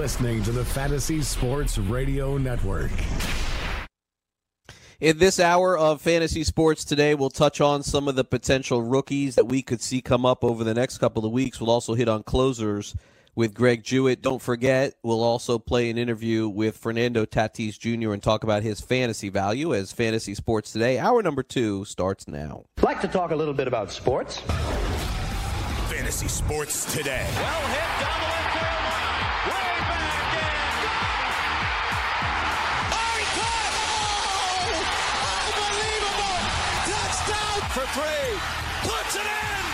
You're listening to the Fantasy Sports Radio Network. In this hour of fantasy sports today, we'll touch on some of the potential rookies that we could see come up over the next couple of weeks. We'll also hit on closers with Greg Jewett. Don't forget, we'll also play an interview with Fernando Tatis Jr. and talk about his fantasy value as fantasy sports today. Hour number two starts now. I'd like to talk a little bit about sports. Fantasy sports today. Well hit down for three. Puts it in.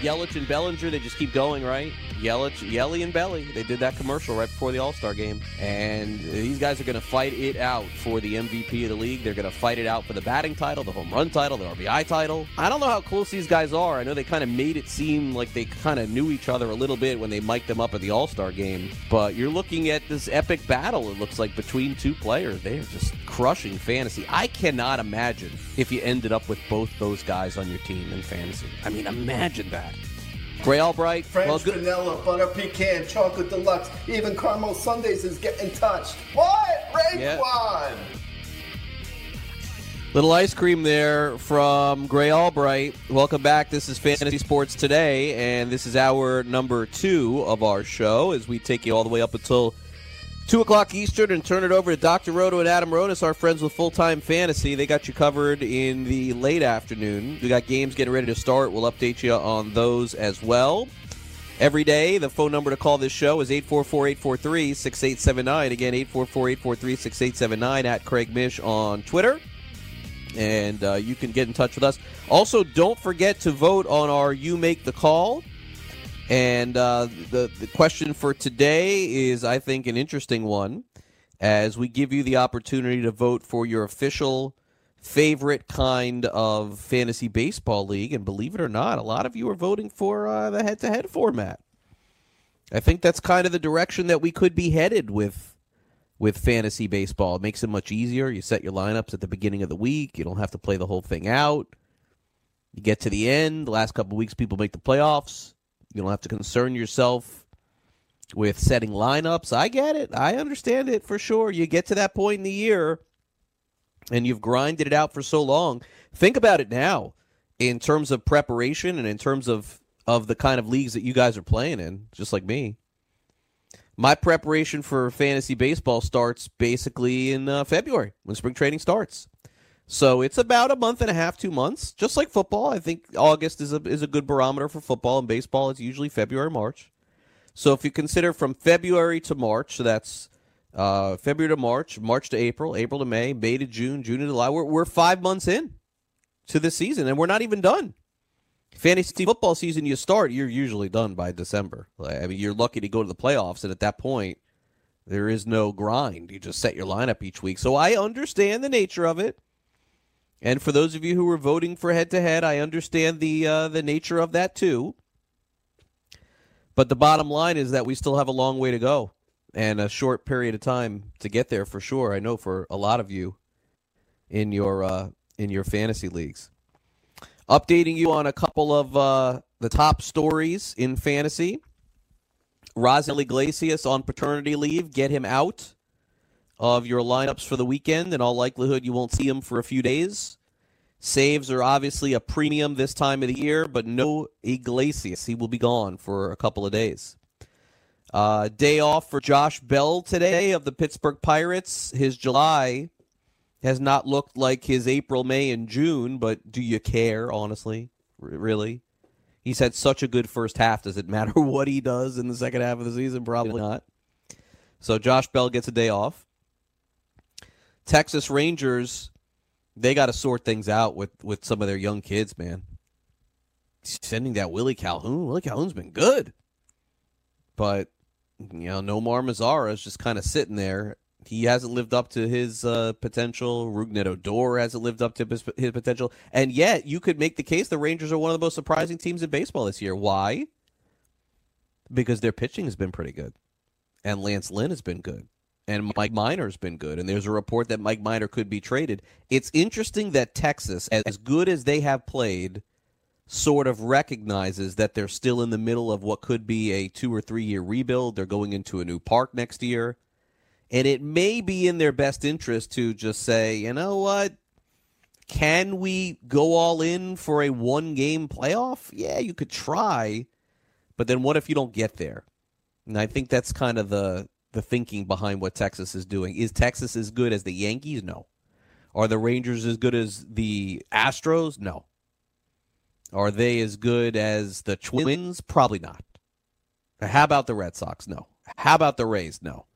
Yelich and Bellinger, they just keep going, right? Yelich, Yelly and Belly. They did that commercial right before the All Star game. And these guys are going to fight it out for the MVP of the league. They're going to fight it out for the batting title, the home run title, the RBI title. I don't know how close these guys are. I know they kind of made it seem like they kind of knew each other a little bit when they mic'd them up at the All Star game. But you're looking at this epic battle, it looks like, between two players. They are just crushing fantasy. I cannot imagine if you ended up with both those guys on your team in fantasy. I mean, imagine that. Gray Albright. French well, good. vanilla, butter pecan, chocolate deluxe, even caramel sundaes is getting touched. What? Raekwon! Yeah. Little ice cream there from Gray Albright. Welcome back. This is Fantasy Sports Today, and this is our number two of our show as we take you all the way up until 2 o'clock Eastern and turn it over to Dr. Roto and Adam Ronis, our friends with Full Time Fantasy. They got you covered in the late afternoon. We got games getting ready to start. We'll update you on those as well. Every day, the phone number to call this show is 844-843-6879. Again, 844-843-6879 at Craig Mish on Twitter. And uh, you can get in touch with us. Also, don't forget to vote on our You Make the Call. And uh, the, the question for today is, I think, an interesting one as we give you the opportunity to vote for your official favorite kind of fantasy baseball league. And believe it or not, a lot of you are voting for uh, the head to head format. I think that's kind of the direction that we could be headed with with fantasy baseball. It makes it much easier. You set your lineups at the beginning of the week. You don't have to play the whole thing out. You get to the end. The last couple of weeks, people make the playoffs. You don't have to concern yourself with setting lineups. I get it. I understand it for sure. You get to that point in the year and you've grinded it out for so long. Think about it now in terms of preparation and in terms of of the kind of leagues that you guys are playing in, just like me. My preparation for fantasy baseball starts basically in uh, February when spring training starts. So it's about a month and a half, two months, just like football. I think August is a is a good barometer for football and baseball. It's usually February, March. So if you consider from February to March, that's uh, February to March, March to April, April to May, May to June, June to July. We're we're five months in to the season, and we're not even done. Fantasy football season, you start, you're usually done by December. I mean, you're lucky to go to the playoffs, and at that point, there is no grind. You just set your lineup each week. So I understand the nature of it. And for those of you who are voting for head to head, I understand the uh, the nature of that too. But the bottom line is that we still have a long way to go and a short period of time to get there for sure. I know for a lot of you in your uh, in your fantasy leagues. Updating you on a couple of uh, the top stories in fantasy. Raisel Iglesias on paternity leave. Get him out of your lineups for the weekend. In all likelihood, you won't see him for a few days. Saves are obviously a premium this time of the year, but no Iglesias. He will be gone for a couple of days. Uh, day off for Josh Bell today of the Pittsburgh Pirates. His July has not looked like his April, May, and June, but do you care, honestly? R- really? He's had such a good first half. Does it matter what he does in the second half of the season? Probably not. So Josh Bell gets a day off. Texas Rangers, they got to sort things out with with some of their young kids, man. Sending that Willie Calhoun. Willie Calhoun's been good, but you know, Nomar Mazara is just kind of sitting there. He hasn't lived up to his uh, potential. Rougned Odor hasn't lived up to his, his potential, and yet you could make the case the Rangers are one of the most surprising teams in baseball this year. Why? Because their pitching has been pretty good, and Lance Lynn has been good and Mike Minor's been good, and there's a report that Mike Minor could be traded. It's interesting that Texas, as good as they have played, sort of recognizes that they're still in the middle of what could be a two or three year rebuild. They're going into a new park next year. And it may be in their best interest to just say, you know what? Can we go all in for a one game playoff? Yeah, you could try. But then what if you don't get there? And I think that's kind of the the thinking behind what Texas is doing. Is Texas as good as the Yankees? No. Are the Rangers as good as the Astros? No. Are they as good as the Twins? Probably not. How about the Red Sox? No. How about the Rays? No.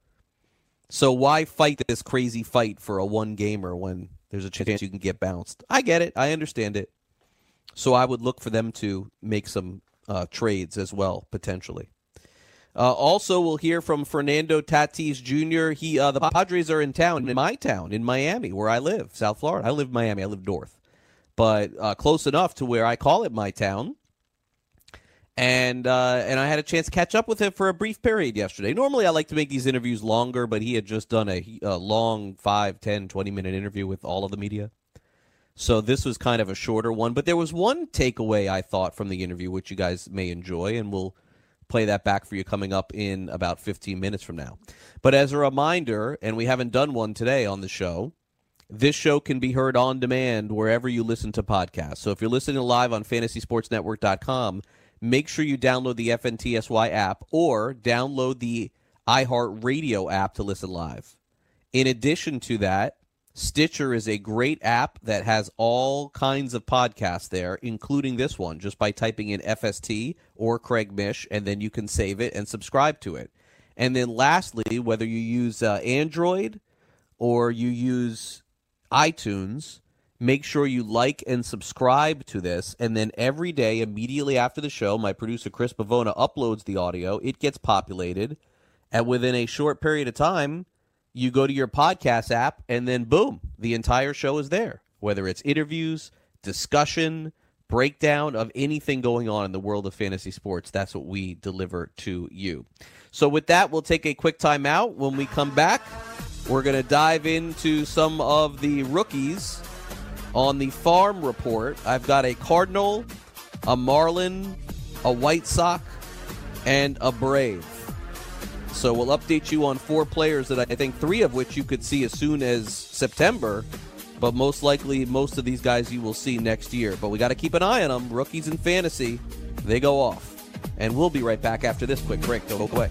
So why fight this crazy fight for a one gamer when there's a chance you can get bounced? I get it. I understand it. So I would look for them to make some uh, trades as well, potentially. Uh, also, we'll hear from Fernando Tatis Jr. He, uh, the Padres are in town, in my town, in Miami, where I live, South Florida. I live in Miami. I live north, but uh, close enough to where I call it my town. And uh, and I had a chance to catch up with him for a brief period yesterday. Normally, I like to make these interviews longer, but he had just done a, a long 5, 10, 20 minute interview with all of the media. So this was kind of a shorter one. But there was one takeaway I thought from the interview, which you guys may enjoy, and we'll – play that back for you coming up in about 15 minutes from now. But as a reminder, and we haven't done one today on the show, this show can be heard on demand wherever you listen to podcasts. So if you're listening live on fantasysportsnetwork.com, make sure you download the FNTSY app or download the iHeartRadio app to listen live. In addition to that, Stitcher is a great app that has all kinds of podcasts there, including this one, just by typing in FST or Craig Mish, and then you can save it and subscribe to it. And then lastly, whether you use uh, Android or you use iTunes, make sure you like and subscribe to this. And then every day, immediately after the show, my producer Chris Bavona uploads the audio. It gets populated. And within a short period of time, you go to your podcast app, and then boom, the entire show is there. Whether it's interviews, discussion, breakdown of anything going on in the world of fantasy sports, that's what we deliver to you. So, with that, we'll take a quick time out. When we come back, we're going to dive into some of the rookies on the farm report. I've got a Cardinal, a Marlin, a White Sox, and a Brave. So we'll update you on four players that I think three of which you could see as soon as September, but most likely most of these guys you will see next year. But we got to keep an eye on them. Rookies in fantasy, they go off. And we'll be right back after this quick break. Don't go away.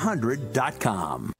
100.com.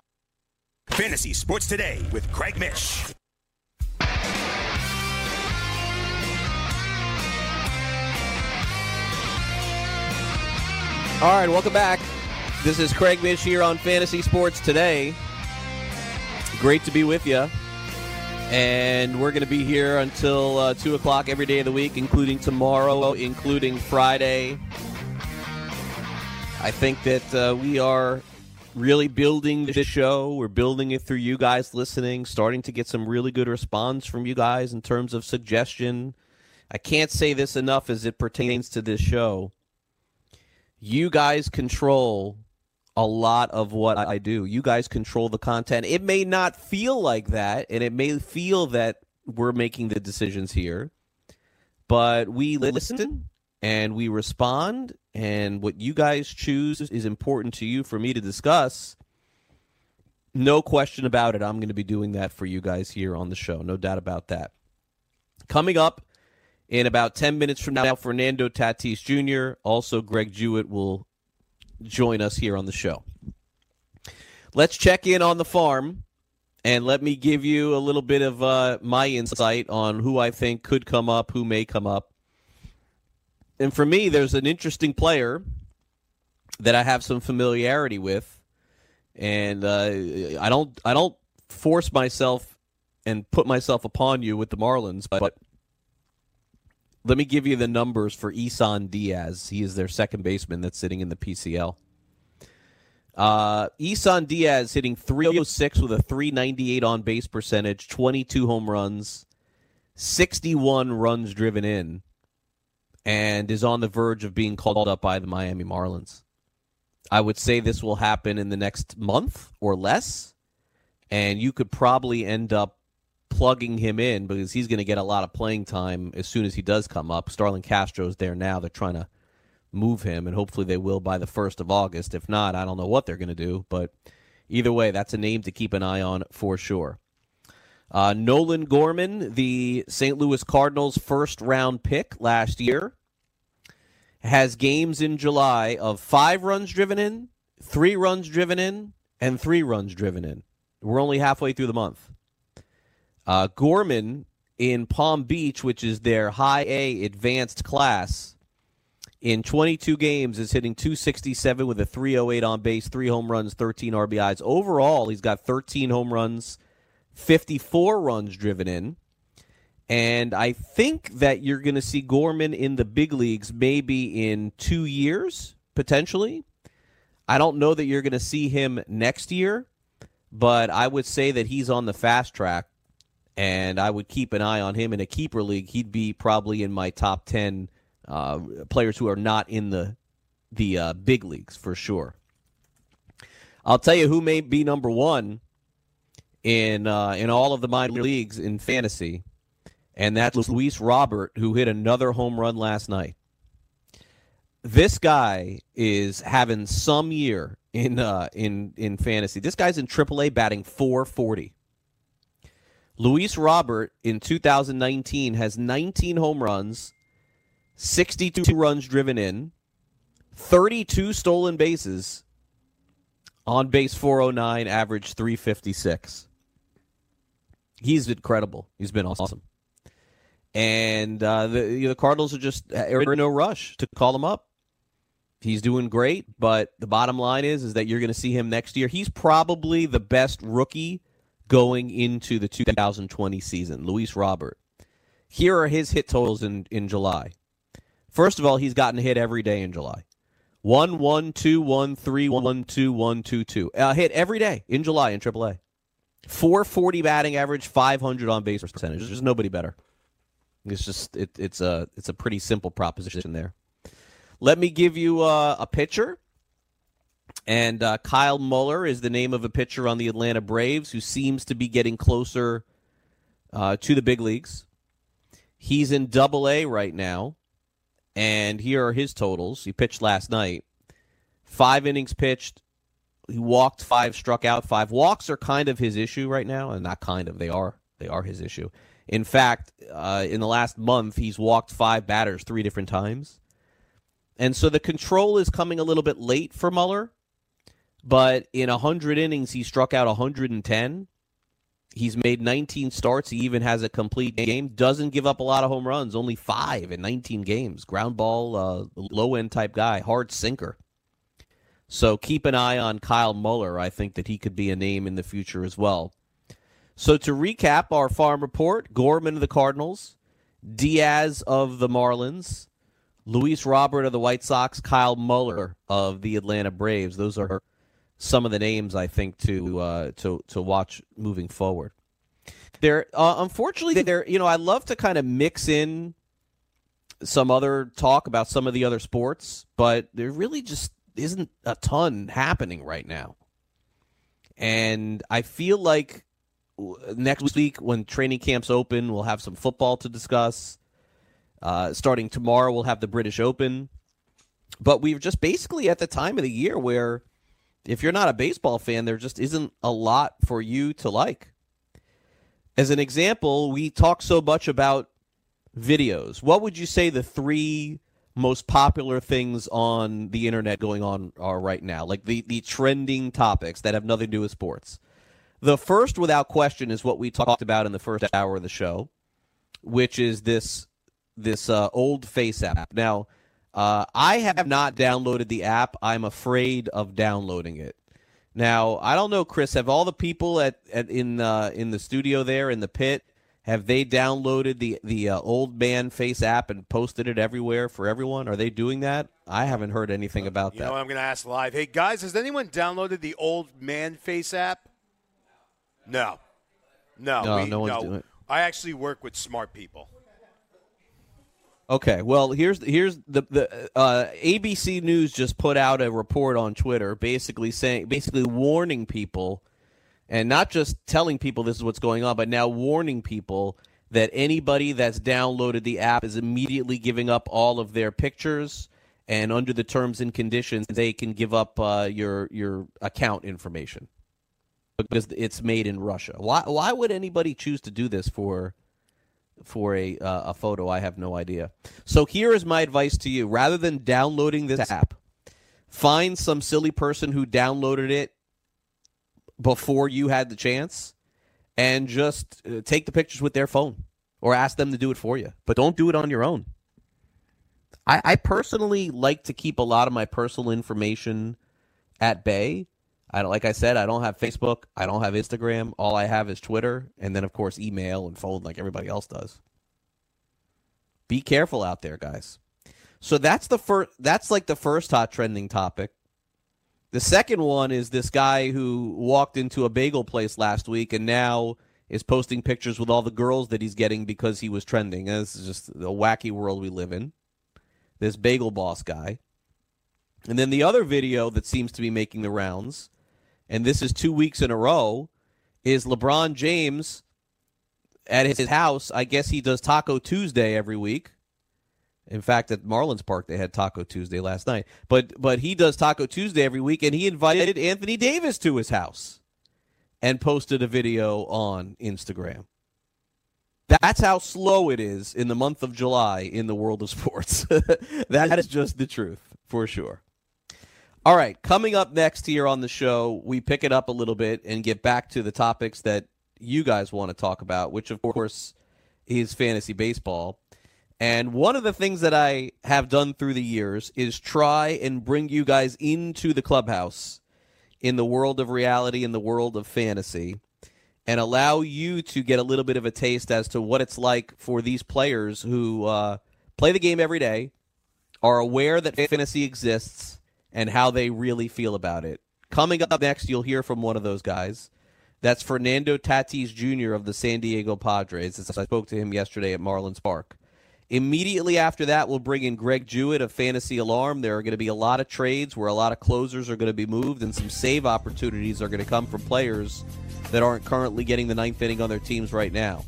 Fantasy Sports Today with Craig Mish. All right, welcome back. This is Craig Mish here on Fantasy Sports Today. Great to be with you. And we're going to be here until uh, 2 o'clock every day of the week, including tomorrow, including Friday. I think that uh, we are really building this show. We're building it through you guys listening, starting to get some really good response from you guys in terms of suggestion. I can't say this enough as it pertains to this show. You guys control a lot of what I do. You guys control the content. It may not feel like that, and it may feel that we're making the decisions here, but we listen and we respond, and what you guys choose is important to you for me to discuss. No question about it. I'm going to be doing that for you guys here on the show. No doubt about that. Coming up in about 10 minutes from now, Fernando Tatis Jr., also Greg Jewett will join us here on the show. Let's check in on the farm and let me give you a little bit of uh, my insight on who I think could come up, who may come up. And for me, there's an interesting player that I have some familiarity with, and uh, I don't I don't force myself and put myself upon you with the Marlins, but let me give you the numbers for Isan Diaz. He is their second baseman that's sitting in the PCL. Uh, Isan Diaz hitting 306 with a 398 on base percentage, 22 home runs, 61 runs driven in, and is on the verge of being called up by the Miami Marlins. I would say this will happen in the next month or less, and you could probably end up plugging him in because he's going to get a lot of playing time as soon as he does come up. Starlin Castro's there now. They're trying to move him, and hopefully they will by the 1st of August. If not, I don't know what they're going to do, but either way, that's a name to keep an eye on for sure. Uh, Nolan Gorman, the St. Louis Cardinals' first round pick last year, has games in July of five runs driven in, three runs driven in, and three runs driven in. We're only halfway through the month. Uh, Gorman in Palm Beach, which is their high A advanced class, in 22 games is hitting 267 with a 308 on base, three home runs, 13 RBIs. Overall, he's got 13 home runs, 54 runs driven in. And I think that you're going to see Gorman in the big leagues maybe in two years, potentially. I don't know that you're going to see him next year, but I would say that he's on the fast track and I would keep an eye on him in a keeper league. He'd be probably in my top 10 uh, players who are not in the the uh, big leagues for sure. I'll tell you who may be number one in uh, in all of the minor leagues in fantasy, and that's Luis Robert, who hit another home run last night. This guy is having some year in uh, in in fantasy. This guy's in AAA batting 440. Luis Robert in 2019 has 19 home runs, 62 runs driven in, 32 stolen bases, on base 409, average 356. He's incredible. He's been awesome. And uh, the the Cardinals are just are in no rush to call him up. He's doing great, but the bottom line is is that you're going to see him next year. He's probably the best rookie going into the 2020 season. Luis Robert. Here are his hit totals in, in July. First of all, he's gotten hit every day in July. One one two one three one two one two two. Uh, hit every day in July in AAA. Four forty batting average, five hundred on base percentage. There's nobody better. It's just it, it's a it's a pretty simple proposition there. Let me give you uh, a pitcher. And uh, Kyle Muller is the name of a pitcher on the Atlanta Braves who seems to be getting closer uh, to the big leagues. He's in Double A right now. And here are his totals. He pitched last night. Five innings pitched. He walked five, struck out five. Walks are kind of his issue right now, and not kind of. They are. They are his issue. In fact, uh, in the last month, he's walked five batters three different times. And so the control is coming a little bit late for Muller. But in 100 innings, he struck out 110. He's made 19 starts. He even has a complete game. Doesn't give up a lot of home runs. Only five in 19 games. Ground ball, uh, low end type guy, hard sinker. So keep an eye on Kyle Muller. I think that he could be a name in the future as well. So to recap our farm report: Gorman of the Cardinals, Diaz of the Marlins, Luis Robert of the White Sox, Kyle Muller of the Atlanta Braves. Those are some of the names I think to uh, to to watch moving forward. There, uh, unfortunately, there. You know, I love to kind of mix in some other talk about some of the other sports, but there really just isn't a ton happening right now. And I feel like next week when training camps open, we'll have some football to discuss. Uh, starting tomorrow, we'll have the British Open. But we're just basically at the time of the year where if you're not a baseball fan, there just isn't a lot for you to like. As an example, we talk so much about videos. What would you say the three most popular things on the internet going on are right now? Like the, the trending topics that have nothing to do with sports. The first, without question, is what we talked about in the first hour of the show, which is this this uh, old face app. Now, uh, I have not downloaded the app. I'm afraid of downloading it. Now, I don't know, Chris. Have all the people at, at in uh, in the studio there in the pit have they downloaded the the uh, old man face app and posted it everywhere for everyone? Are they doing that? I haven't heard anything about you that. know, I'm going to ask live. Hey guys, has anyone downloaded the old man face app? No, no, No, we- no one's doing it. I actually work with smart people. Okay, well here's here's the the uh, ABC News just put out a report on Twitter, basically saying basically warning people, and not just telling people this is what's going on, but now warning people that anybody that's downloaded the app is immediately giving up all of their pictures, and under the terms and conditions, they can give up uh, your your account information because it's made in Russia. Why why would anybody choose to do this for? for a uh, a photo. I have no idea. So here is my advice to you: rather than downloading this app, find some silly person who downloaded it before you had the chance, and just uh, take the pictures with their phone, or ask them to do it for you. But don't do it on your own. I, I personally like to keep a lot of my personal information at bay. I like I said, I don't have Facebook, I don't have Instagram. All I have is Twitter, and then of course email and phone, like everybody else does. Be careful out there, guys. So that's the first. That's like the first hot trending topic. The second one is this guy who walked into a bagel place last week and now is posting pictures with all the girls that he's getting because he was trending. This is just the wacky world we live in. this bagel boss guy. And then the other video that seems to be making the rounds, and this is two weeks in a row, is LeBron James at his house. I guess he does Taco Tuesday every week. In fact, at Marlins Park they had Taco Tuesday last night. But but he does Taco Tuesday every week, and he invited Anthony Davis to his house and posted a video on Instagram. That's how slow it is in the month of July in the world of sports. that is just the truth, for sure. All right, coming up next here on the show, we pick it up a little bit and get back to the topics that you guys want to talk about, which of course is fantasy baseball. And one of the things that I have done through the years is try and bring you guys into the clubhouse in the world of reality, in the world of fantasy, and allow you to get a little bit of a taste as to what it's like for these players who uh, play the game every day, are aware that fantasy exists, and how they really feel about it. Coming up next, you'll hear from one of those guys. That's Fernando Tatis Jr. of the San Diego Padres. As I spoke to him yesterday at Marlins Park. Immediately after that, we'll bring in Greg Jewett of Fantasy Alarm. There are going to be a lot of trades where a lot of closers are going to be moved, and some save opportunities are going to come from players that aren't currently getting the ninth inning on their teams right now.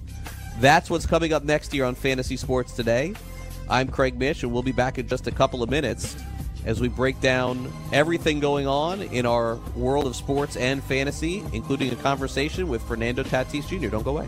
That's what's coming up next year on Fantasy Sports Today. I'm Craig Mish, and we'll be back in just a couple of minutes as we break down everything going on in our world of sports and fantasy, including a conversation with Fernando Tatis Jr. Don't go away.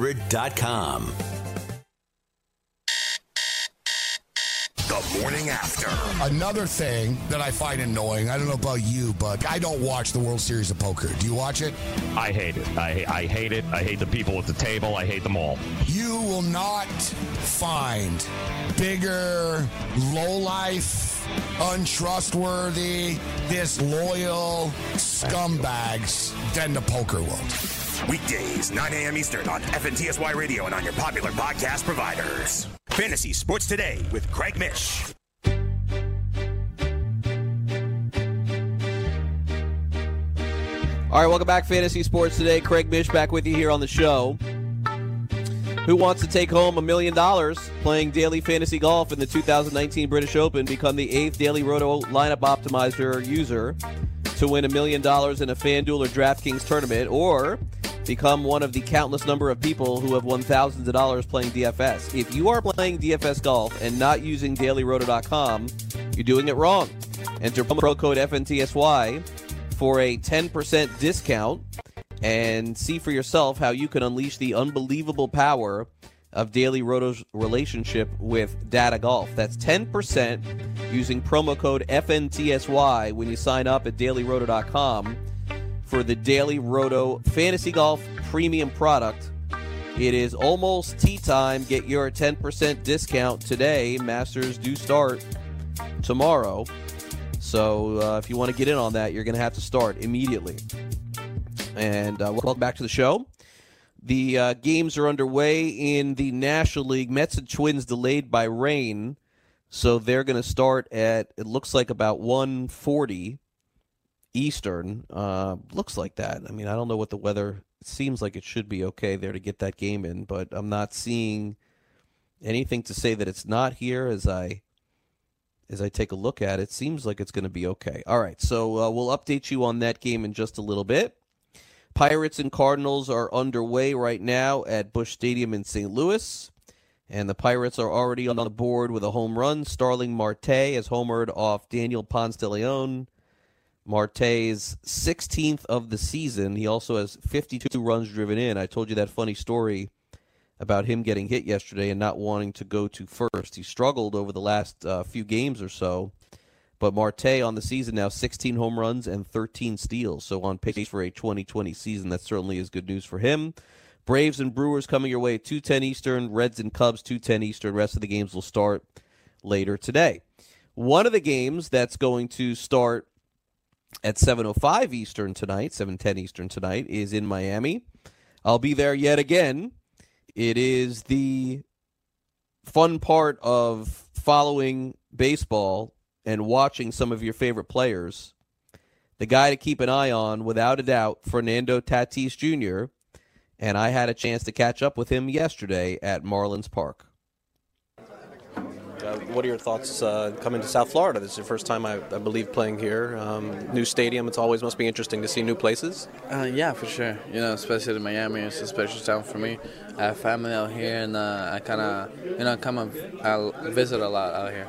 thebestdate100.com. The morning after. Another thing that I find annoying, I don't know about you, but I don't watch the World Series of Poker. Do you watch it? I hate it. I, I hate it. I hate the people at the table. I hate them all. You will not find bigger, low life, untrustworthy, disloyal scumbags than the poker world. Weekdays, 9 a.m. Eastern on FNTSY Radio and on your popular podcast providers. Fantasy Sports Today with Craig Mish. All right, welcome back, Fantasy Sports Today. Craig Mish back with you here on the show. Who wants to take home a million dollars playing daily fantasy golf in the 2019 British Open? Become the eighth Daily Roto lineup optimizer user to win a million dollars in a FanDuel or DraftKings tournament, or become one of the countless number of people who have won thousands of dollars playing DFS. If you are playing DFS golf and not using dailyroto.com, you're doing it wrong. Enter promo code FNTSY for a 10% discount and see for yourself how you can unleash the unbelievable power of Daily Roto's relationship with Data Golf. That's 10% using promo code FNTSY when you sign up at dailyroto.com for the Daily Roto Fantasy Golf Premium product. It is almost tea time. Get your 10% discount today. Masters do start tomorrow. So uh, if you want to get in on that, you're going to have to start immediately. And uh, welcome back to the show. The uh, games are underway in the National League. Mets and Twins delayed by rain, so they're going to start at it looks like about 140 Eastern. Uh, looks like that. I mean, I don't know what the weather. Seems like it should be okay there to get that game in, but I'm not seeing anything to say that it's not here as I as I take a look at it. Seems like it's going to be okay. All right, so uh, we'll update you on that game in just a little bit. Pirates and Cardinals are underway right now at Busch Stadium in St. Louis. And the Pirates are already on the board with a home run. Starling Marte has homered off Daniel Ponce de Leon. Marte's 16th of the season. He also has 52 runs driven in. I told you that funny story about him getting hit yesterday and not wanting to go to first. He struggled over the last uh, few games or so. But Marte on the season now 16 home runs and 13 steals. So on pace for a 2020 season. That certainly is good news for him. Braves and Brewers coming your way 210 Eastern, Reds and Cubs 210 Eastern. Rest of the games will start later today. One of the games that's going to start at 7:05 Eastern tonight, 7:10 Eastern tonight is in Miami. I'll be there yet again. It is the fun part of following baseball and watching some of your favorite players. The guy to keep an eye on, without a doubt, Fernando Tatis Jr. And I had a chance to catch up with him yesterday at Marlins Park. Uh, what are your thoughts uh, coming to South Florida? This is your first time, I, I believe, playing here. Um, new stadium. It's always must be interesting to see new places. Uh, yeah, for sure. You know, especially in Miami, it's a special town for me. I have family out here, and uh, I kind of, you know, come and I visit a lot out here.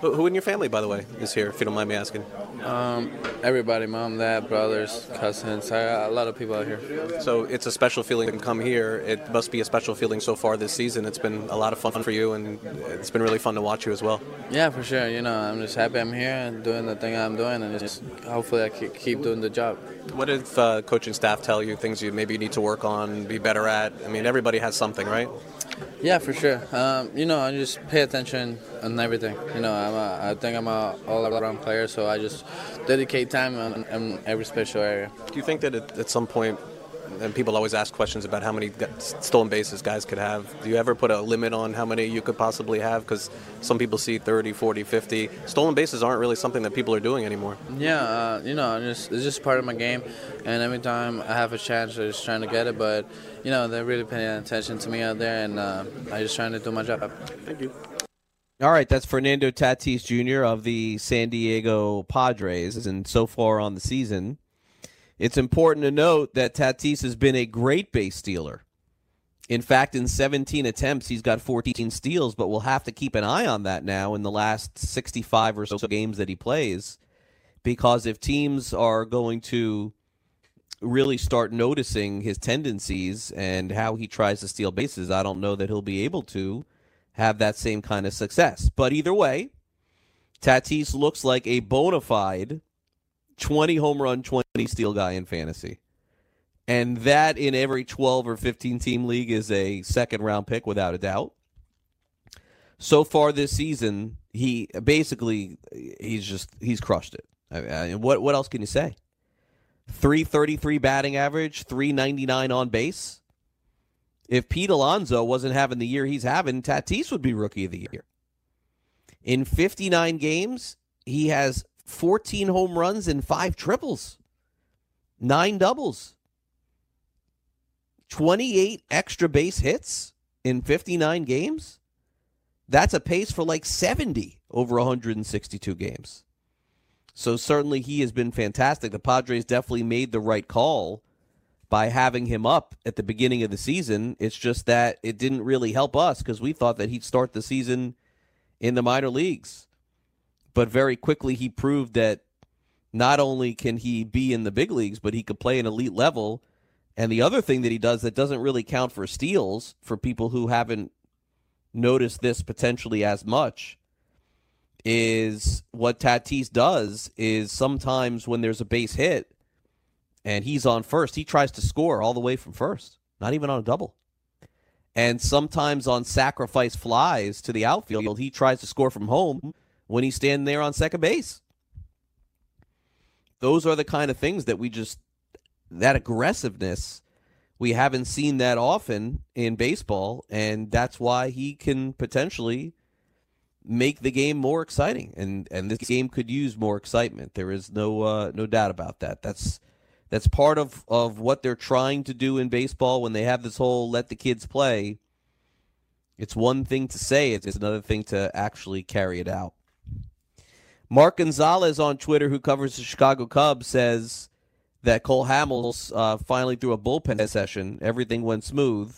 Who, who in your family, by the way, is here? If you don't mind me asking. Um, everybody, mom, dad, brothers, cousins. A lot of people out here. So it's a special feeling to come here. It must be a special feeling so far this season. It's been a lot of fun for you, and it's been really fun to watch you as well. Yeah, for sure. You know, I'm just happy I'm here and doing the thing I'm doing, and just hopefully I keep doing the job. What if uh, coaching staff tell you things you maybe need to work on, be better at? I mean, everybody has something, right? Yeah, for sure. Um, you know, I just pay attention on everything. You know, I'm a, I think I'm a all-around player, so I just dedicate time on, on every special area. Do you think that at, at some point, and people always ask questions about how many stolen bases guys could have. Do you ever put a limit on how many you could possibly have? Because some people see 30, 40, 50. Stolen bases aren't really something that people are doing anymore. Yeah, uh, you know, just, it's just part of my game. And every time I have a chance, I'm just trying to get it. But, you know, they're really paying attention to me out there, and uh, I'm just trying to do my job. Thank you. All right, that's Fernando Tatis Jr. of the San Diego Padres, and so far on the season, it's important to note that Tatis has been a great base stealer. In fact, in 17 attempts, he's got 14 steals, but we'll have to keep an eye on that now in the last 65 or so games that he plays. Because if teams are going to really start noticing his tendencies and how he tries to steal bases, I don't know that he'll be able to have that same kind of success. But either way, Tatis looks like a bona fide 20 home run, 20 steal guy in fantasy. And that in every 12 or 15 team league is a second round pick without a doubt. So far this season, he basically he's just he's crushed it. I mean, what what else can you say? 333 batting average, 399 on base. If Pete Alonso wasn't having the year he's having, Tatis would be rookie of the year. In 59 games, he has 14 home runs and five triples. nine doubles, 28 extra base hits in 59 games. That's a pace for like 70 over 162 games. So certainly he has been fantastic. The Padres definitely made the right call by having him up at the beginning of the season. It's just that it didn't really help us because we thought that he'd start the season in the minor leagues. But very quickly he proved that not only can he be in the big leagues, but he could play an elite level. And the other thing that he does that doesn't really count for steals for people who haven't noticed this potentially as much is what Tatis does is sometimes when there's a base hit and he's on first, he tries to score all the way from first, not even on a double. And sometimes on sacrifice flies to the outfield, he tries to score from home when he's standing there on second base. Those are the kind of things that we just that aggressiveness we haven't seen that often in baseball and that's why he can potentially make the game more exciting and and this game could use more excitement. There is no uh, no doubt about that. That's that's part of of what they're trying to do in baseball when they have this whole let the kids play. It's one thing to say it, it's another thing to actually carry it out mark gonzalez on twitter who covers the chicago cubs says that Cole Hamels uh, finally threw a bullpen session. Everything went smooth.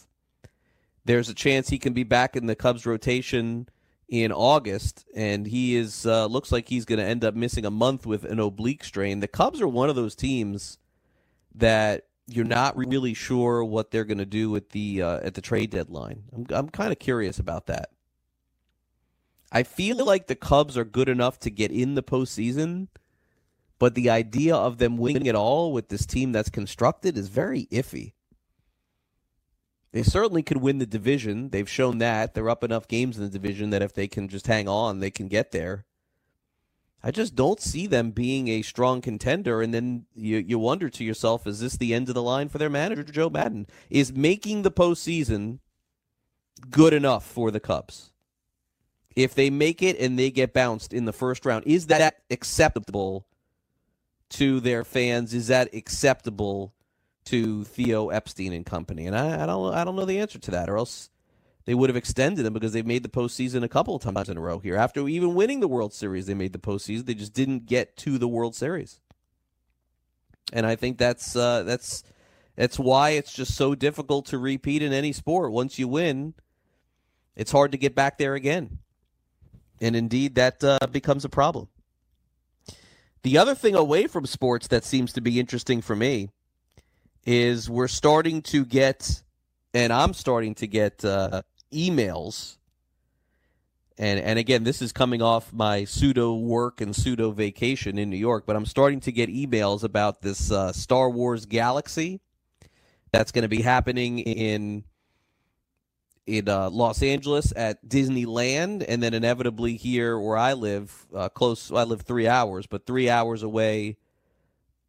There's a chance he can be back in the Cubs rotation in August, and he is uh, looks like he's going to end up missing a month with an oblique strain. The Cubs are one of those teams that you're not really sure what they're going to do with the uh, at the trade deadline. I'm I'm kind of curious about that. I feel like the Cubs are good enough to get in the postseason but the idea of them winning it all with this team that's constructed is very iffy. They certainly could win the division. They've shown that. They're up enough games in the division that if they can just hang on, they can get there. I just don't see them being a strong contender. And then you, you wonder to yourself, is this the end of the line for their manager, Joe Maddon? Is making the postseason good enough for the Cubs? If they make it and they get bounced in the first round, is that acceptable to their fans? Is that acceptable to Theo Epstein and company? And I, I don't I don't know the answer to that, or else they would have extended them because they've made the postseason a couple of times in a row here. After even winning the World Series, they made the postseason. They just didn't get to the World Series, and I think that's uh, that's that's why it's just so difficult to repeat in any sport. Once you win, it's hard to get back there again, and indeed that uh, becomes a problem. The other thing away from sports that seems to be interesting for me is we're starting to get, and I'm starting to get uh, emails. And and again, this is coming off my pseudo work and pseudo vacation in New York, but I'm starting to get emails about this uh, Star Wars Galaxy that's going to be happening in in uh, Los Angeles at Disneyland, and then inevitably here where I live, uh, close. I live three hours, but three hours away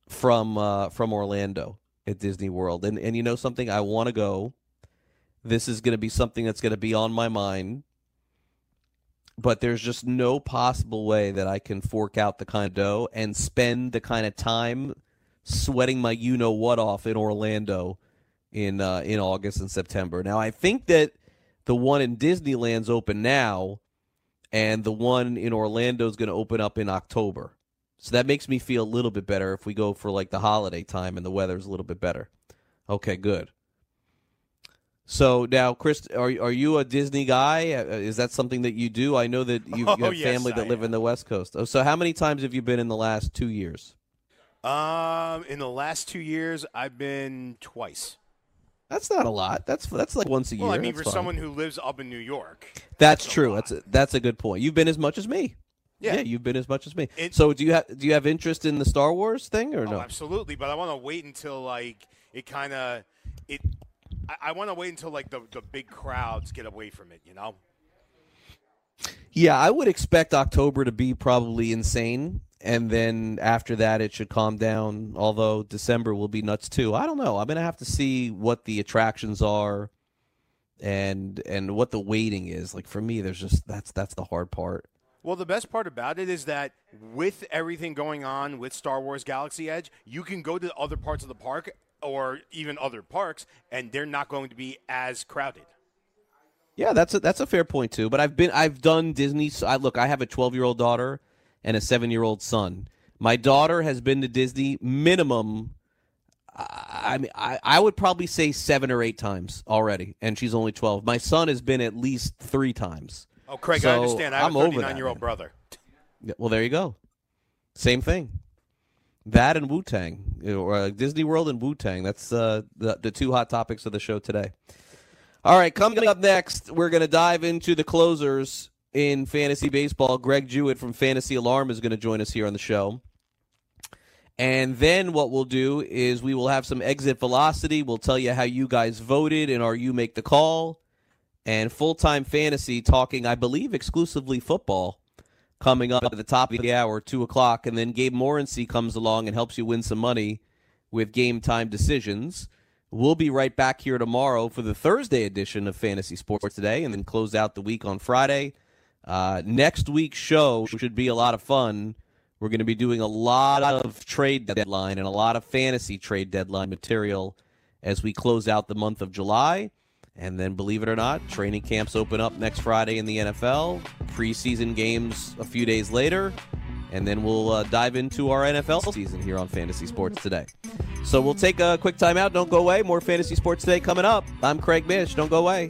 from uh, from Orlando at Disney World. And and you know something, I want to go. This is going to be something that's going to be on my mind. But there's just no possible way that I can fork out the kind of dough and spend the kind of time sweating my you know what off in Orlando in uh, in August and September. Now I think that the one in Disneyland's open now, and the one in Orlando is going to open up in October. So that makes me feel a little bit better if we go for like the holiday time and the weather's a little bit better. Okay, good. So now, Chris, are are you a Disney guy? Uh, Is that something that you do? I know that you, you Oh, have yes, family that I live in the West Coast. Oh, So how many times have you been in the last two years? Um, in the last two years, I've been twice. That's not a lot. That's that's like once a year. Well, I mean, That's for fine. someone who lives up in New York, That's true. That's a, that's a good point. You've been as much as me. Yeah. you've been as much as me. so do you have do you have interest in the Star Wars thing or oh, no? absolutely. But I want to wait until like it kind of it. I, I want to wait until like the the big crowds get away from it. You know. Yeah, I would expect October to be probably insane, and then after that it should calm down. Although December will be nuts too. I don't know. I'm gonna have to see what the attractions are, and and what the waiting is. Like for me, there's just that's that's the hard part. Well, the best part about it is that with everything going on with Star Wars Galaxy Edge, you can go to other parts of the park or even other parks, and they're not going to be as crowded. Yeah, that's a, that's a fair point too. But I've been I've done Disney. So I look, I have a 12 year old daughter and a seven year old son. My daughter has been to Disney minimum. I mean, I, I would probably say seven or eight times already, and she's only 12. My son has been at least three times. Oh, Craig, So I understand. I have I'm a over 39 that, year old brother. Well, there you go. Same thing. That and Wu Tang, or uh, Disney World and Wu Tang. That's uh, the the two hot topics of the show today. All right, coming up next, we're going to dive into the closers in fantasy baseball. Greg Jewett from Fantasy Alarm is going to join us here on the show. And then what we'll do is we will have some exit velocity. We'll tell you how you guys voted in our You Make the Call and full time fantasy talking, I believe, exclusively football coming up at the top of the hour, 2 o'clock. And then Gabe Morency comes along and helps you win some money with game time decisions. We'll be right back here tomorrow for the Thursday edition of Fantasy Sports Today and then close out the week on Friday. Uh, next week's show should be a lot of fun. We're going to be doing a lot of trade deadline and a lot of fantasy trade deadline material as we close out the month of July. And then, believe it or not, training camps open up next Friday in the NFL, preseason games a few days later, and then we'll uh, dive into our NFL season here on Fantasy Sports Today. So we'll take a quick timeout. Don't go away. More Fantasy Sports Today coming up. I'm Craig Mish. Don't go away.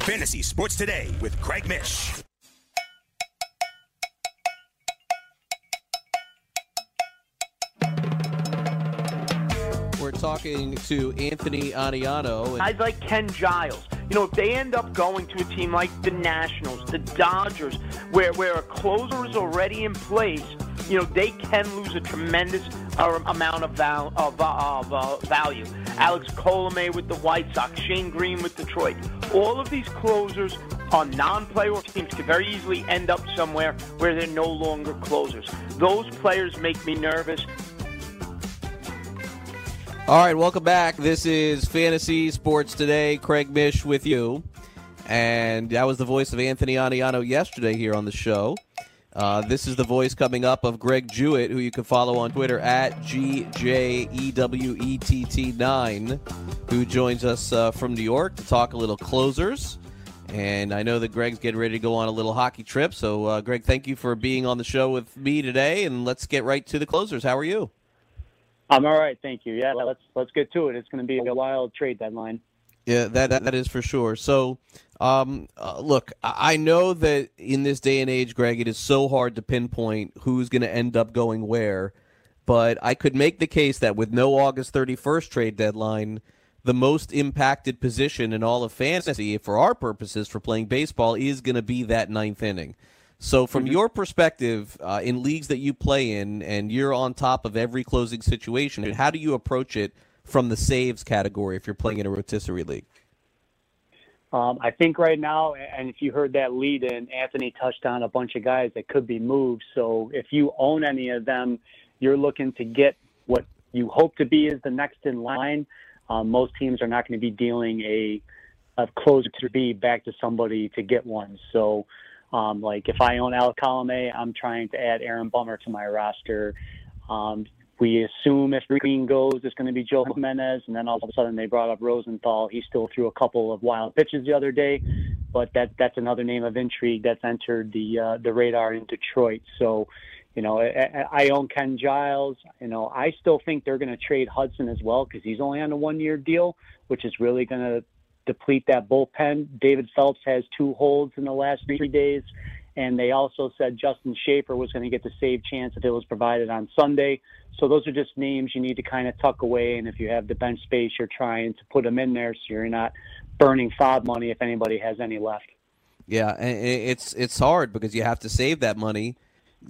Fantasy Sports Today with Craig Mish. Talking to Anthony Aniano. Guys like Ken Giles. You know, if they end up going to a team like the Nationals, the Dodgers, where, where a closer is already in place, you know, they can lose a tremendous uh, amount of, val- of, uh, of uh, value. Alex Colomé with the White Sox, Shane Greene with Detroit. All of these closers on non-playoff teams could very easily end up somewhere where they're no longer closers. Those players make me nervous. All right, welcome back. This is Fantasy Sports Today. Craig Mish with you. And that was the voice of Anthony Aniano yesterday here on the show. Uh, this is the voice coming up of Greg Jewett, who you can follow on Twitter at GJEWETT9, who joins us uh, from New York to talk a little closers. And I know that Greg's getting ready to go on a little hockey trip. So, uh, Greg, thank you for being on the show with me today. And let's get right to the closers. How are you? I'm all right, thank you. Yeah, let's let's get to it. It's going to be a wild trade deadline. Yeah, that that, is for sure. So, um, uh, look, I I know that in this day and age, Greg, it is so hard to pinpoint who's going to end up going where. But I could make the case that with no August 31st trade deadline, the most impacted position in all of fantasy, for our purposes, for playing baseball, is going to be that ninth inning. So, from your perspective, uh, in leagues that you play in, and you're on top of every closing situation, how do you approach it from the saves category if you're playing in a rotisserie league? Um, I think right now, and if you heard that lead in, Anthony touched on a bunch of guys that could be moved. So if you own any of them, you're looking to get what you hope to be is the next in line. Um, most teams are not going to be dealing a a closer to be back to somebody to get one. So, um, like if I own Alex Colomé, I'm trying to add Aaron Bummer to my roster. Um, we assume if Green goes, it's going to be Joe Jimenez, and then all of a sudden they brought up Rosenthal. He still threw a couple of wild pitches the other day, but that that's another name of intrigue that's entered the uh, the radar in Detroit. So, you know, I, I own Ken Giles. You know, I still think they're going to trade Hudson as well because he's only on a one year deal, which is really going to deplete that bullpen. David Phelps has two holds in the last three days. And they also said Justin Shafer was going to get the save chance if it was provided on Sunday. So those are just names you need to kind of tuck away. And if you have the bench space, you're trying to put them in there so you're not burning FAAB money if anybody has any left. Yeah, it's it's hard because you have to save that money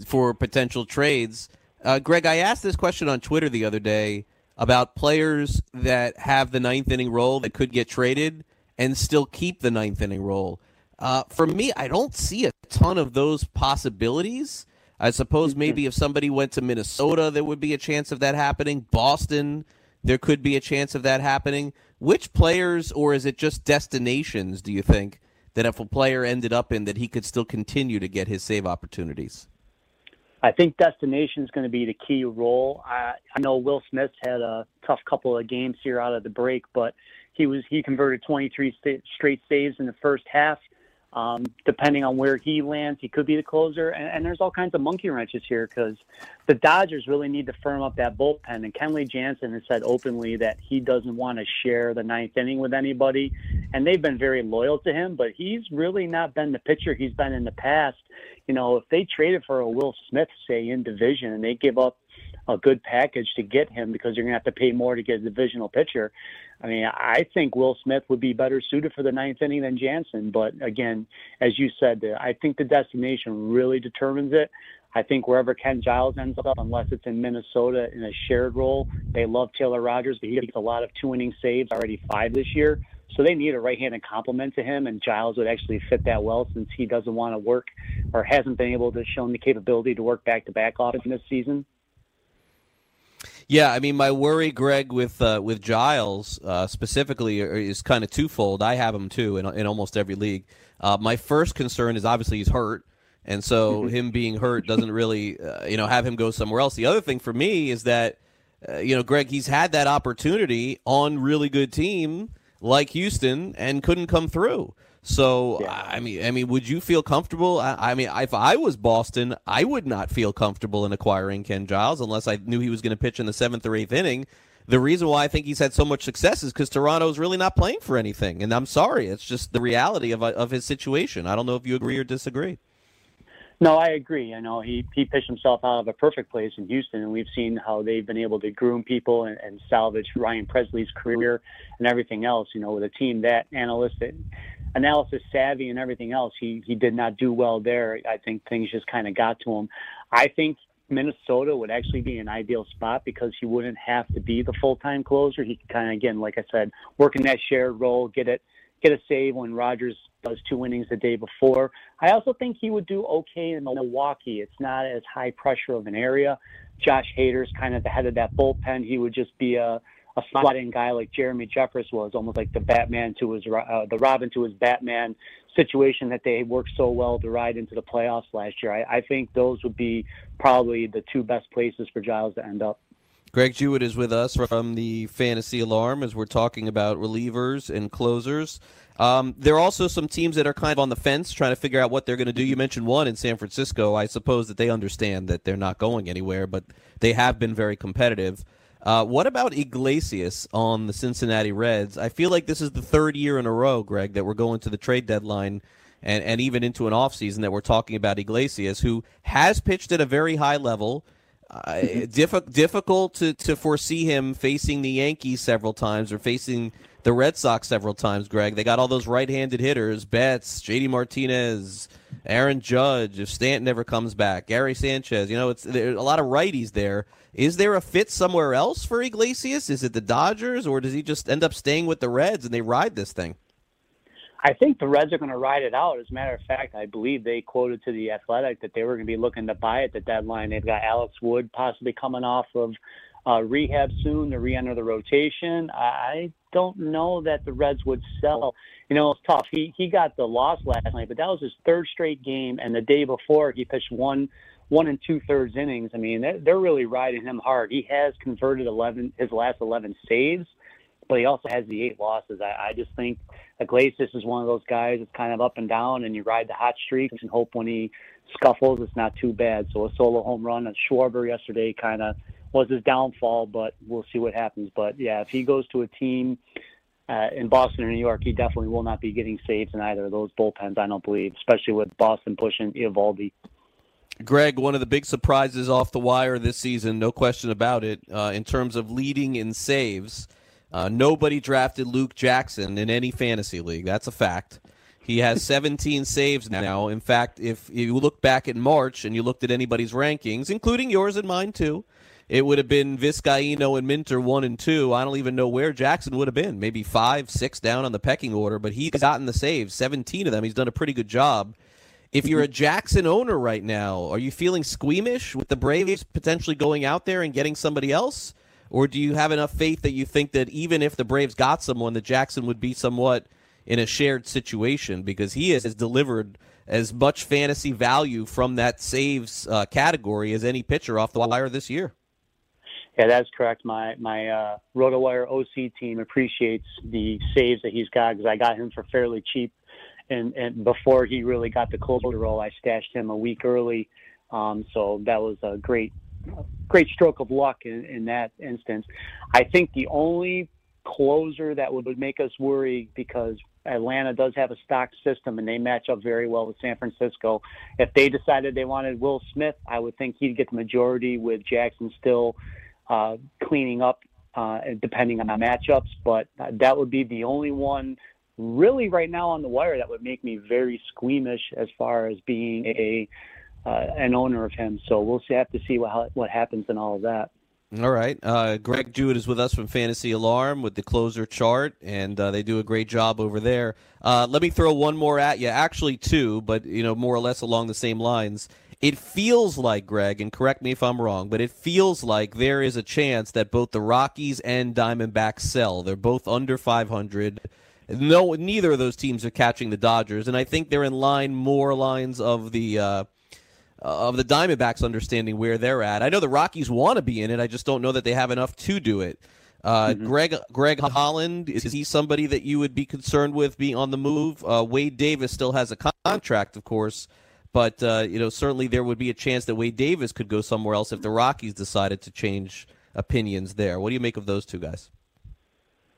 for potential trades. Uh, Greg, I asked this question on Twitter the other day about players that have the ninth inning role that could get traded and still keep the ninth inning role. Uh, for me, I don't see a ton of those possibilities. I suppose maybe if somebody went to Minnesota, there would be a chance of that happening. Boston, there could be a chance of that happening. Which players, or is it just destinations, do you think, that if a player ended up in, that he could still continue to get his save opportunities? I think destination is going to be the key role. I, I know Will Smith had a tough couple of games here out of the break, but he was he converted 23 st- straight saves in the first half. Um, depending on where he lands, he could be the closer. And, and there's all kinds of monkey wrenches here because the Dodgers really need to firm up that bullpen. And Kenley Jansen has said openly that he doesn't want to share the ninth inning with anybody. And they've been very loyal to him, but he's really not been the pitcher he's been in the past. You know, if they traded for a Will Smith, say, in division, and they give up a good package to get him because you're going to have to pay more to get a divisional pitcher. I mean, I think Will Smith would be better suited for the ninth inning than Jansen. But again, as you said, I think the destination really determines it. I think wherever Ken Giles ends up, unless it's in Minnesota in a shared role, they love Taylor Rogers, but he gets a lot of two inning saves, already five this year. So they need a right-handed complement to him, and Giles would actually fit that well since he doesn't want to work or hasn't been able to show the capability to work back-to-back offense this season. Yeah, I mean, my worry, Greg, with uh, with Giles uh, specifically is kind of twofold. I have him too in, in almost every league. Uh, my first concern is obviously he's hurt, and so him being hurt doesn't really, uh, you know, have him go somewhere else. The other thing for me is that, uh, you know, Greg, he's had that opportunity on really good team like Houston and couldn't come through. So I mean, I mean, would you feel comfortable? I, I, mean, if I was Boston, I would not feel comfortable in acquiring Ken Giles unless I knew he was going to pitch in the seventh or eighth inning. The reason why I think he's had so much success is because Toronto's really not playing for anything, and I'm sorry, it's just the reality of of his situation. I don't know if you agree or disagree. No, I agree. I know he he pitched himself out of a perfect place in Houston, and we've seen how they've been able to groom people and, and salvage Ryan Pressly's career and everything else. You know, with a team that analytic, analysis savvy and everything else, he he did not do well there. I think things just kind of got to him. I think Minnesota would actually be an ideal spot because he wouldn't have to be the full time closer. He could kind of again, like I said, work in that shared role, get it get a save when Rogers does two innings the day before. I also think he would do okay in Milwaukee. It's not as high pressure of an area. Josh Hader's kind of the head of that bullpen. He would just be a a slot-in guy like Jeremy Jeffress was, almost like the Batman to his uh, the Robin to his Batman situation that they worked so well to ride into the playoffs last year. I, I think those would be probably the two best places for Giles to end up. Greg Jewett is with us from the Fantasy Alarm as we're talking about relievers and closers. Um, there are also some teams that are kind of on the fence trying to figure out what they're going to do. You mentioned one in San Francisco. I suppose that they understand that they're not going anywhere, but they have been very competitive. Uh, what about Iglesias on the Cincinnati Reds? I feel like this is the third year in a row, Greg, that we're going to the trade deadline and, and even into an offseason that we're talking about Iglesias, who has pitched at a very high level. Uh, diff- difficult to, to foresee him facing the Yankees several times or facing the Red Sox several times, Greg. They got all those right handed hitters Betts, JD Martinez, Aaron Judge, if Stanton ever comes back, Gary Sanchez. You know, it's there's a lot of righties there. Is there a fit somewhere else for Iglesias? Is it the Dodgers, or does he just end up staying with the Reds and they ride this thing? I think the Reds are going to ride it out. As a matter of fact, I believe they quoted to the Athletic that they were going to be looking to buy at the deadline. They've got Alex Wood possibly coming off of uh, rehab soon to re-enter the rotation. I don't know that the Reds would sell. You know, it's tough. He he got the loss last night, but that was his third straight game, and the day before he pitched one one and two thirds innings. I mean, they're, they're really riding him hard. He has converted eleven his last eleven saves, but he also has the eight losses. I, I just think Iglesias is one of those guys that's kind of up and down, and you ride the hot streaks and hope when he scuffles, it's not too bad. So a solo home run on Schwarber yesterday kind of was his downfall, but we'll see what happens. But yeah, if he goes to a team uh, in Boston or New York, he definitely will not be getting saves in either of those bullpens. I don't believe, especially with Boston pushing Eovaldi. Greg, one of the big surprises off the wire this season, no question about it, uh, in terms of leading in saves. Uh, nobody drafted Luke Jackson in any fantasy league. That's a fact. He has 17 saves now. In fact, if you look back in March and you looked at anybody's rankings, including yours and mine too, it would have been Vizcaino and Minter one and two. I don't even know where Jackson would have been. Maybe five, six down on the pecking order, but he's gotten the saves, 17 of them. He's done a pretty good job. If you're a Jackson owner right now, are you feeling squeamish with the Braves potentially going out there and getting somebody else? Or do you have enough faith that you think that even if the Braves got someone, that Jackson would be somewhat in a shared situation because he has delivered as much fantasy value from that saves uh, category as any pitcher off the wire this year? Yeah, that's correct. My my uh, RotoWire OC team appreciates the saves that he's got because I got him for fairly cheap, and and before he really got the closer role, I stashed him a week early, um, so that was a great great stroke of luck in, in that instance. I think the only closer that would make us worry because Atlanta does have a stock system and they match up very well with San Francisco. If they decided they wanted Will Smith, I would think he'd get the majority with Jackson still uh, cleaning up uh, depending on the matchups. But that would be the only one really right now on the wire that would make me very squeamish as far as being a uh, an owner of him. So we'll have to see what what happens in all of that. All right. Uh, Greg Jewett is with us from Fantasy Alarm with the closer chart, and uh, they do a great job over there. Uh, let me throw one more at you. Actually, two, but you know, more or less along the same lines. It feels like, Greg, and correct me if I'm wrong, but it feels like there is a chance that both the Rockies and Diamondbacks sell. They're both under 500. No, neither of those teams are catching the Dodgers, and I think they're in line more lines of the uh, of the Diamondbacks understanding where they're at. I know the Rockies want to be in it. I just don't know that they have enough to do it. Uh, mm-hmm. Greg Greg Holland is he somebody that you would be concerned with being on the move? Uh, Wade Davis still has a contract, of course, but uh, you know certainly there would be a chance that Wade Davis could go somewhere else if the Rockies decided to change opinions there. What do you make of those two guys?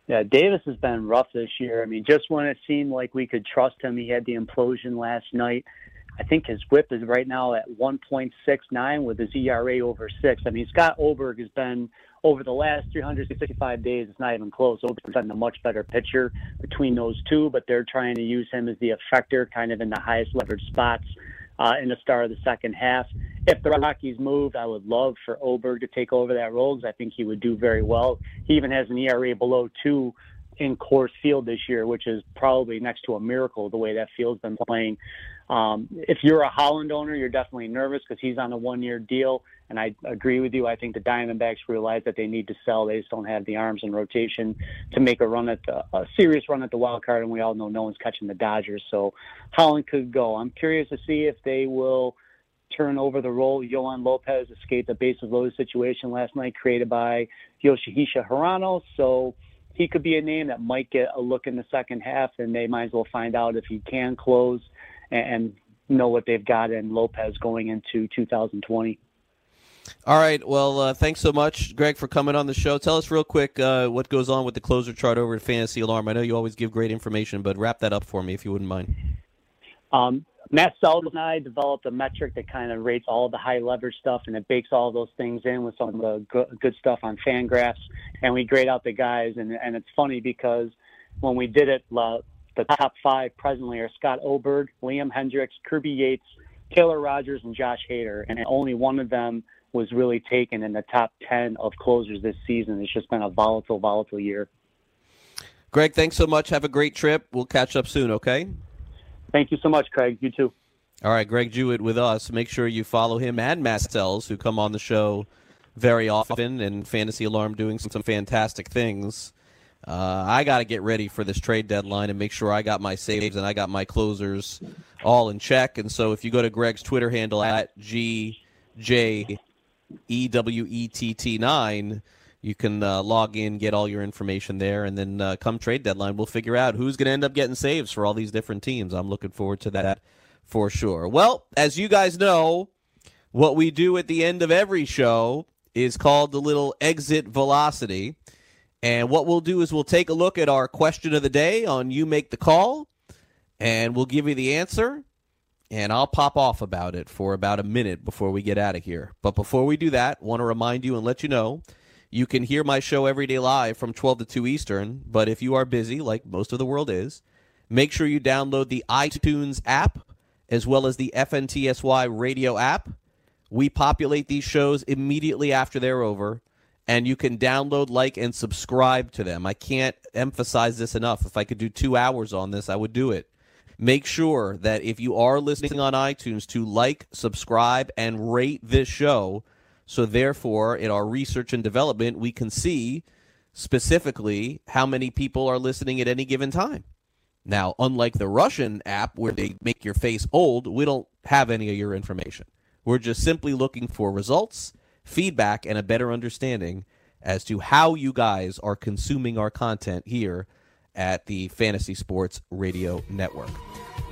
Yeah, Davis has been rough this year. I mean, just when it seemed like we could trust him, he had the implosion last night. I think his whip is right now at 1.69 with his ERA over six. I mean, Scott Oberg has been over the last 365 days. It's not even close. Oberg's been a much better pitcher between those two, but they're trying to use him as the effector, kind of in the highest leverage spots uh, in the start of the second half. If the Rockies moved, I would love for Oberg to take over that role because I think he would do very well. He even has an ERA below two in Coors Field this year, which is probably next to a miracle the way that field's been playing. Um, if you're a Holland owner, you're definitely nervous because he's on a one-year deal. And I agree with you. I think the Diamondbacks realize that they need to sell. They just don't have the arms in rotation to make a run at the, a serious run at the wild card. And we all know no one's catching the Dodgers, so Holland could go. I'm curious to see if they will turn over the role. Yoan Lopez escaped a bases loaded situation last night created by Yoshihisa Hirano. So he could be a name that might get a look in the second half, and they might as well find out if he can close and know what they've got in Lopez going into 2020. All right. Well, uh, thanks so much, Greg, for coming on the show. Tell us real quick uh, what goes on with the closer chart over at Fantasy Alarm. I know you always give great information, but wrap that up for me if you wouldn't mind. Um, Matt Sullivan and I developed a metric that kind of rates all the high leverage stuff, and it bakes all those things in with some of the good, good stuff on Fangraphs, and we grade out the guys. And, and it's funny because when we did it, uh, the top five presently are Scott Oberg, Liam Hendriks, Kirby Yates, Taylor Rogers, and Josh Hader, and only one of them was really taken in the top 10 of closers this season. It's just been a volatile, volatile year. Greg, thanks so much. Have a great trip. We'll catch up soon, okay? Thank you so much, Craig. You too. All right, Greg Jewett with us. Make sure you follow him and Mastels, who come on the show very often, and Fantasy Alarm doing some, some fantastic things. Uh, I got to get ready for this trade deadline and make sure I got my saves and I got my closers all in check. And so if you go to Greg's Twitter handle at GJEWETT9, you can uh, log in, get all your information there, and then uh, come trade deadline, we'll figure out who's going to end up getting saves for all these different teams. I'm looking forward to that for sure. Well, as you guys know, what we do at the end of every show is called the little exit velocity. And what we'll do is we'll take a look at our question of the day on You Make the Call, and we'll give you the answer. And I'll pop off about it for about a minute before we get out of here. But before we do that, want to remind you and let you know you can hear my show every day live from 12 to 2 Eastern. But if you are busy, like most of the world is, make sure you download the iTunes app as well as the FNTSY radio app. We populate these shows immediately after they're over and you can download, like, and subscribe to them. I can't emphasize this enough. If I could do two hours on this, I would do it. Make sure that if you are listening on iTunes to like, subscribe, and rate this show. So, therefore, in our research and development, we can see specifically how many people are listening at any given time. Now, unlike the Russian app where they make your face old, we don't have any of your information. We're just simply looking for results feedback, and a better understanding as to how you guys are consuming our content here at the Fantasy Sports Radio Network.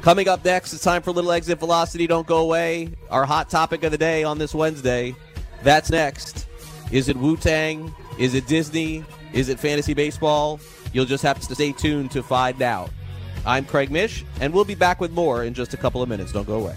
Coming up next, it's time for Little Exit Velocity. Don't go away. Our hot topic of the day on this Wednesday. That's next. Is it Wu Tang? Is it Disney? Is it fantasy baseball? You'll just have to stay tuned to find out. I'm Craig Mish, and we'll be back with more in just a couple of minutes. Don't go away.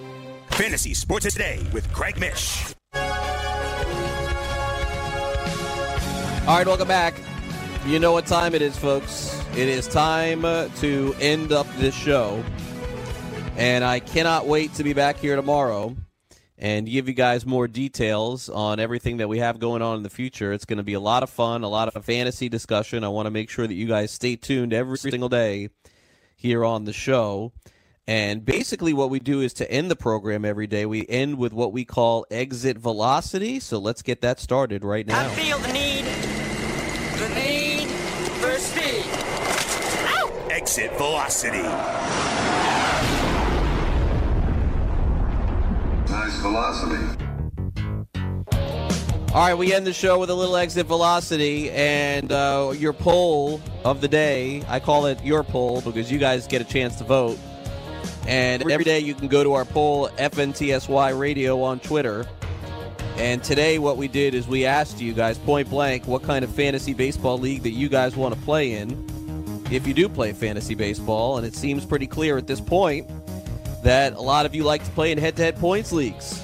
Fantasy Sports Today with Craig Mish. All right, welcome back. You know what time it is, folks. It is time uh, to end up this show. And I cannot wait to be back here tomorrow and give you guys more details on everything that we have going on in the future. It's going to be a lot of fun, a lot of fantasy discussion. I want to make sure that you guys stay tuned every single day here on the show. And basically, what we do is to end the program every day, we end with what we call exit velocity. So let's get that started right now. I feel the need, the need for speed. Exit velocity. Nice velocity. All right, we end the show with a little exit velocity and uh, your poll of the day. I call it your poll because you guys get a chance to vote. And every day you can go to our poll, FNTSY Radio on Twitter. And today, what we did is we asked you guys point blank what kind of fantasy baseball league that you guys want to play in if you do play fantasy baseball. And it seems pretty clear at this point that a lot of you like to play in head to head points leagues.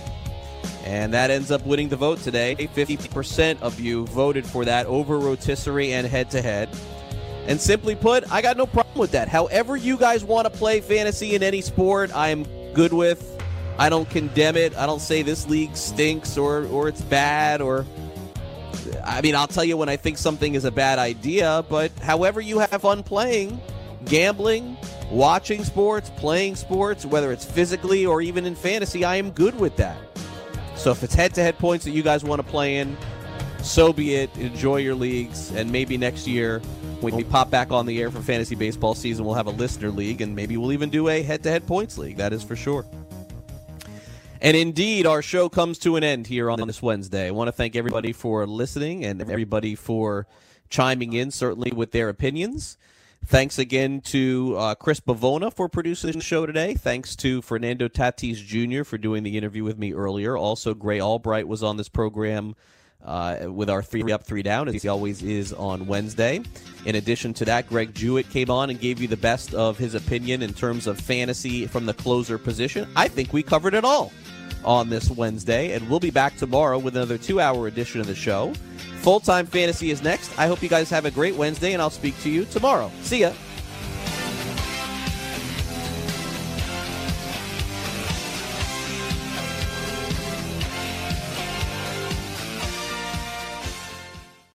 And that ends up winning the vote today. 50% of you voted for that over rotisserie and head to head. And simply put, I got no problem with that. However, you guys want to play fantasy in any sport, I am good with. I don't condemn it. I don't say this league stinks or, or it's bad or. I mean, I'll tell you when I think something is a bad idea, but however you have fun playing, gambling, watching sports, playing sports, whether it's physically or even in fantasy, I am good with that. So if it's head to head points that you guys want to play in, so be it. Enjoy your leagues, and maybe next year when we pop back on the air for fantasy baseball season, we'll have a listener league, and maybe we'll even do a head to head points league. That is for sure. And indeed, our show comes to an end here on this Wednesday. I want to thank everybody for listening and everybody for chiming in, certainly with their opinions. Thanks again to uh, Chris Bavona for producing the show today. Thanks to Fernando Tatis Jr. for doing the interview with me earlier. Also, Grey Albright was on this program uh, with our three up, three down, as he always is on Wednesday. In addition to that, Greg Jewett came on and gave you the best of his opinion in terms of fantasy from the closer position. I think we covered it all on this Wednesday, and we'll be back tomorrow with another two hour edition of the show. Full time fantasy is next. I hope you guys have a great Wednesday, and I'll speak to you tomorrow. See ya.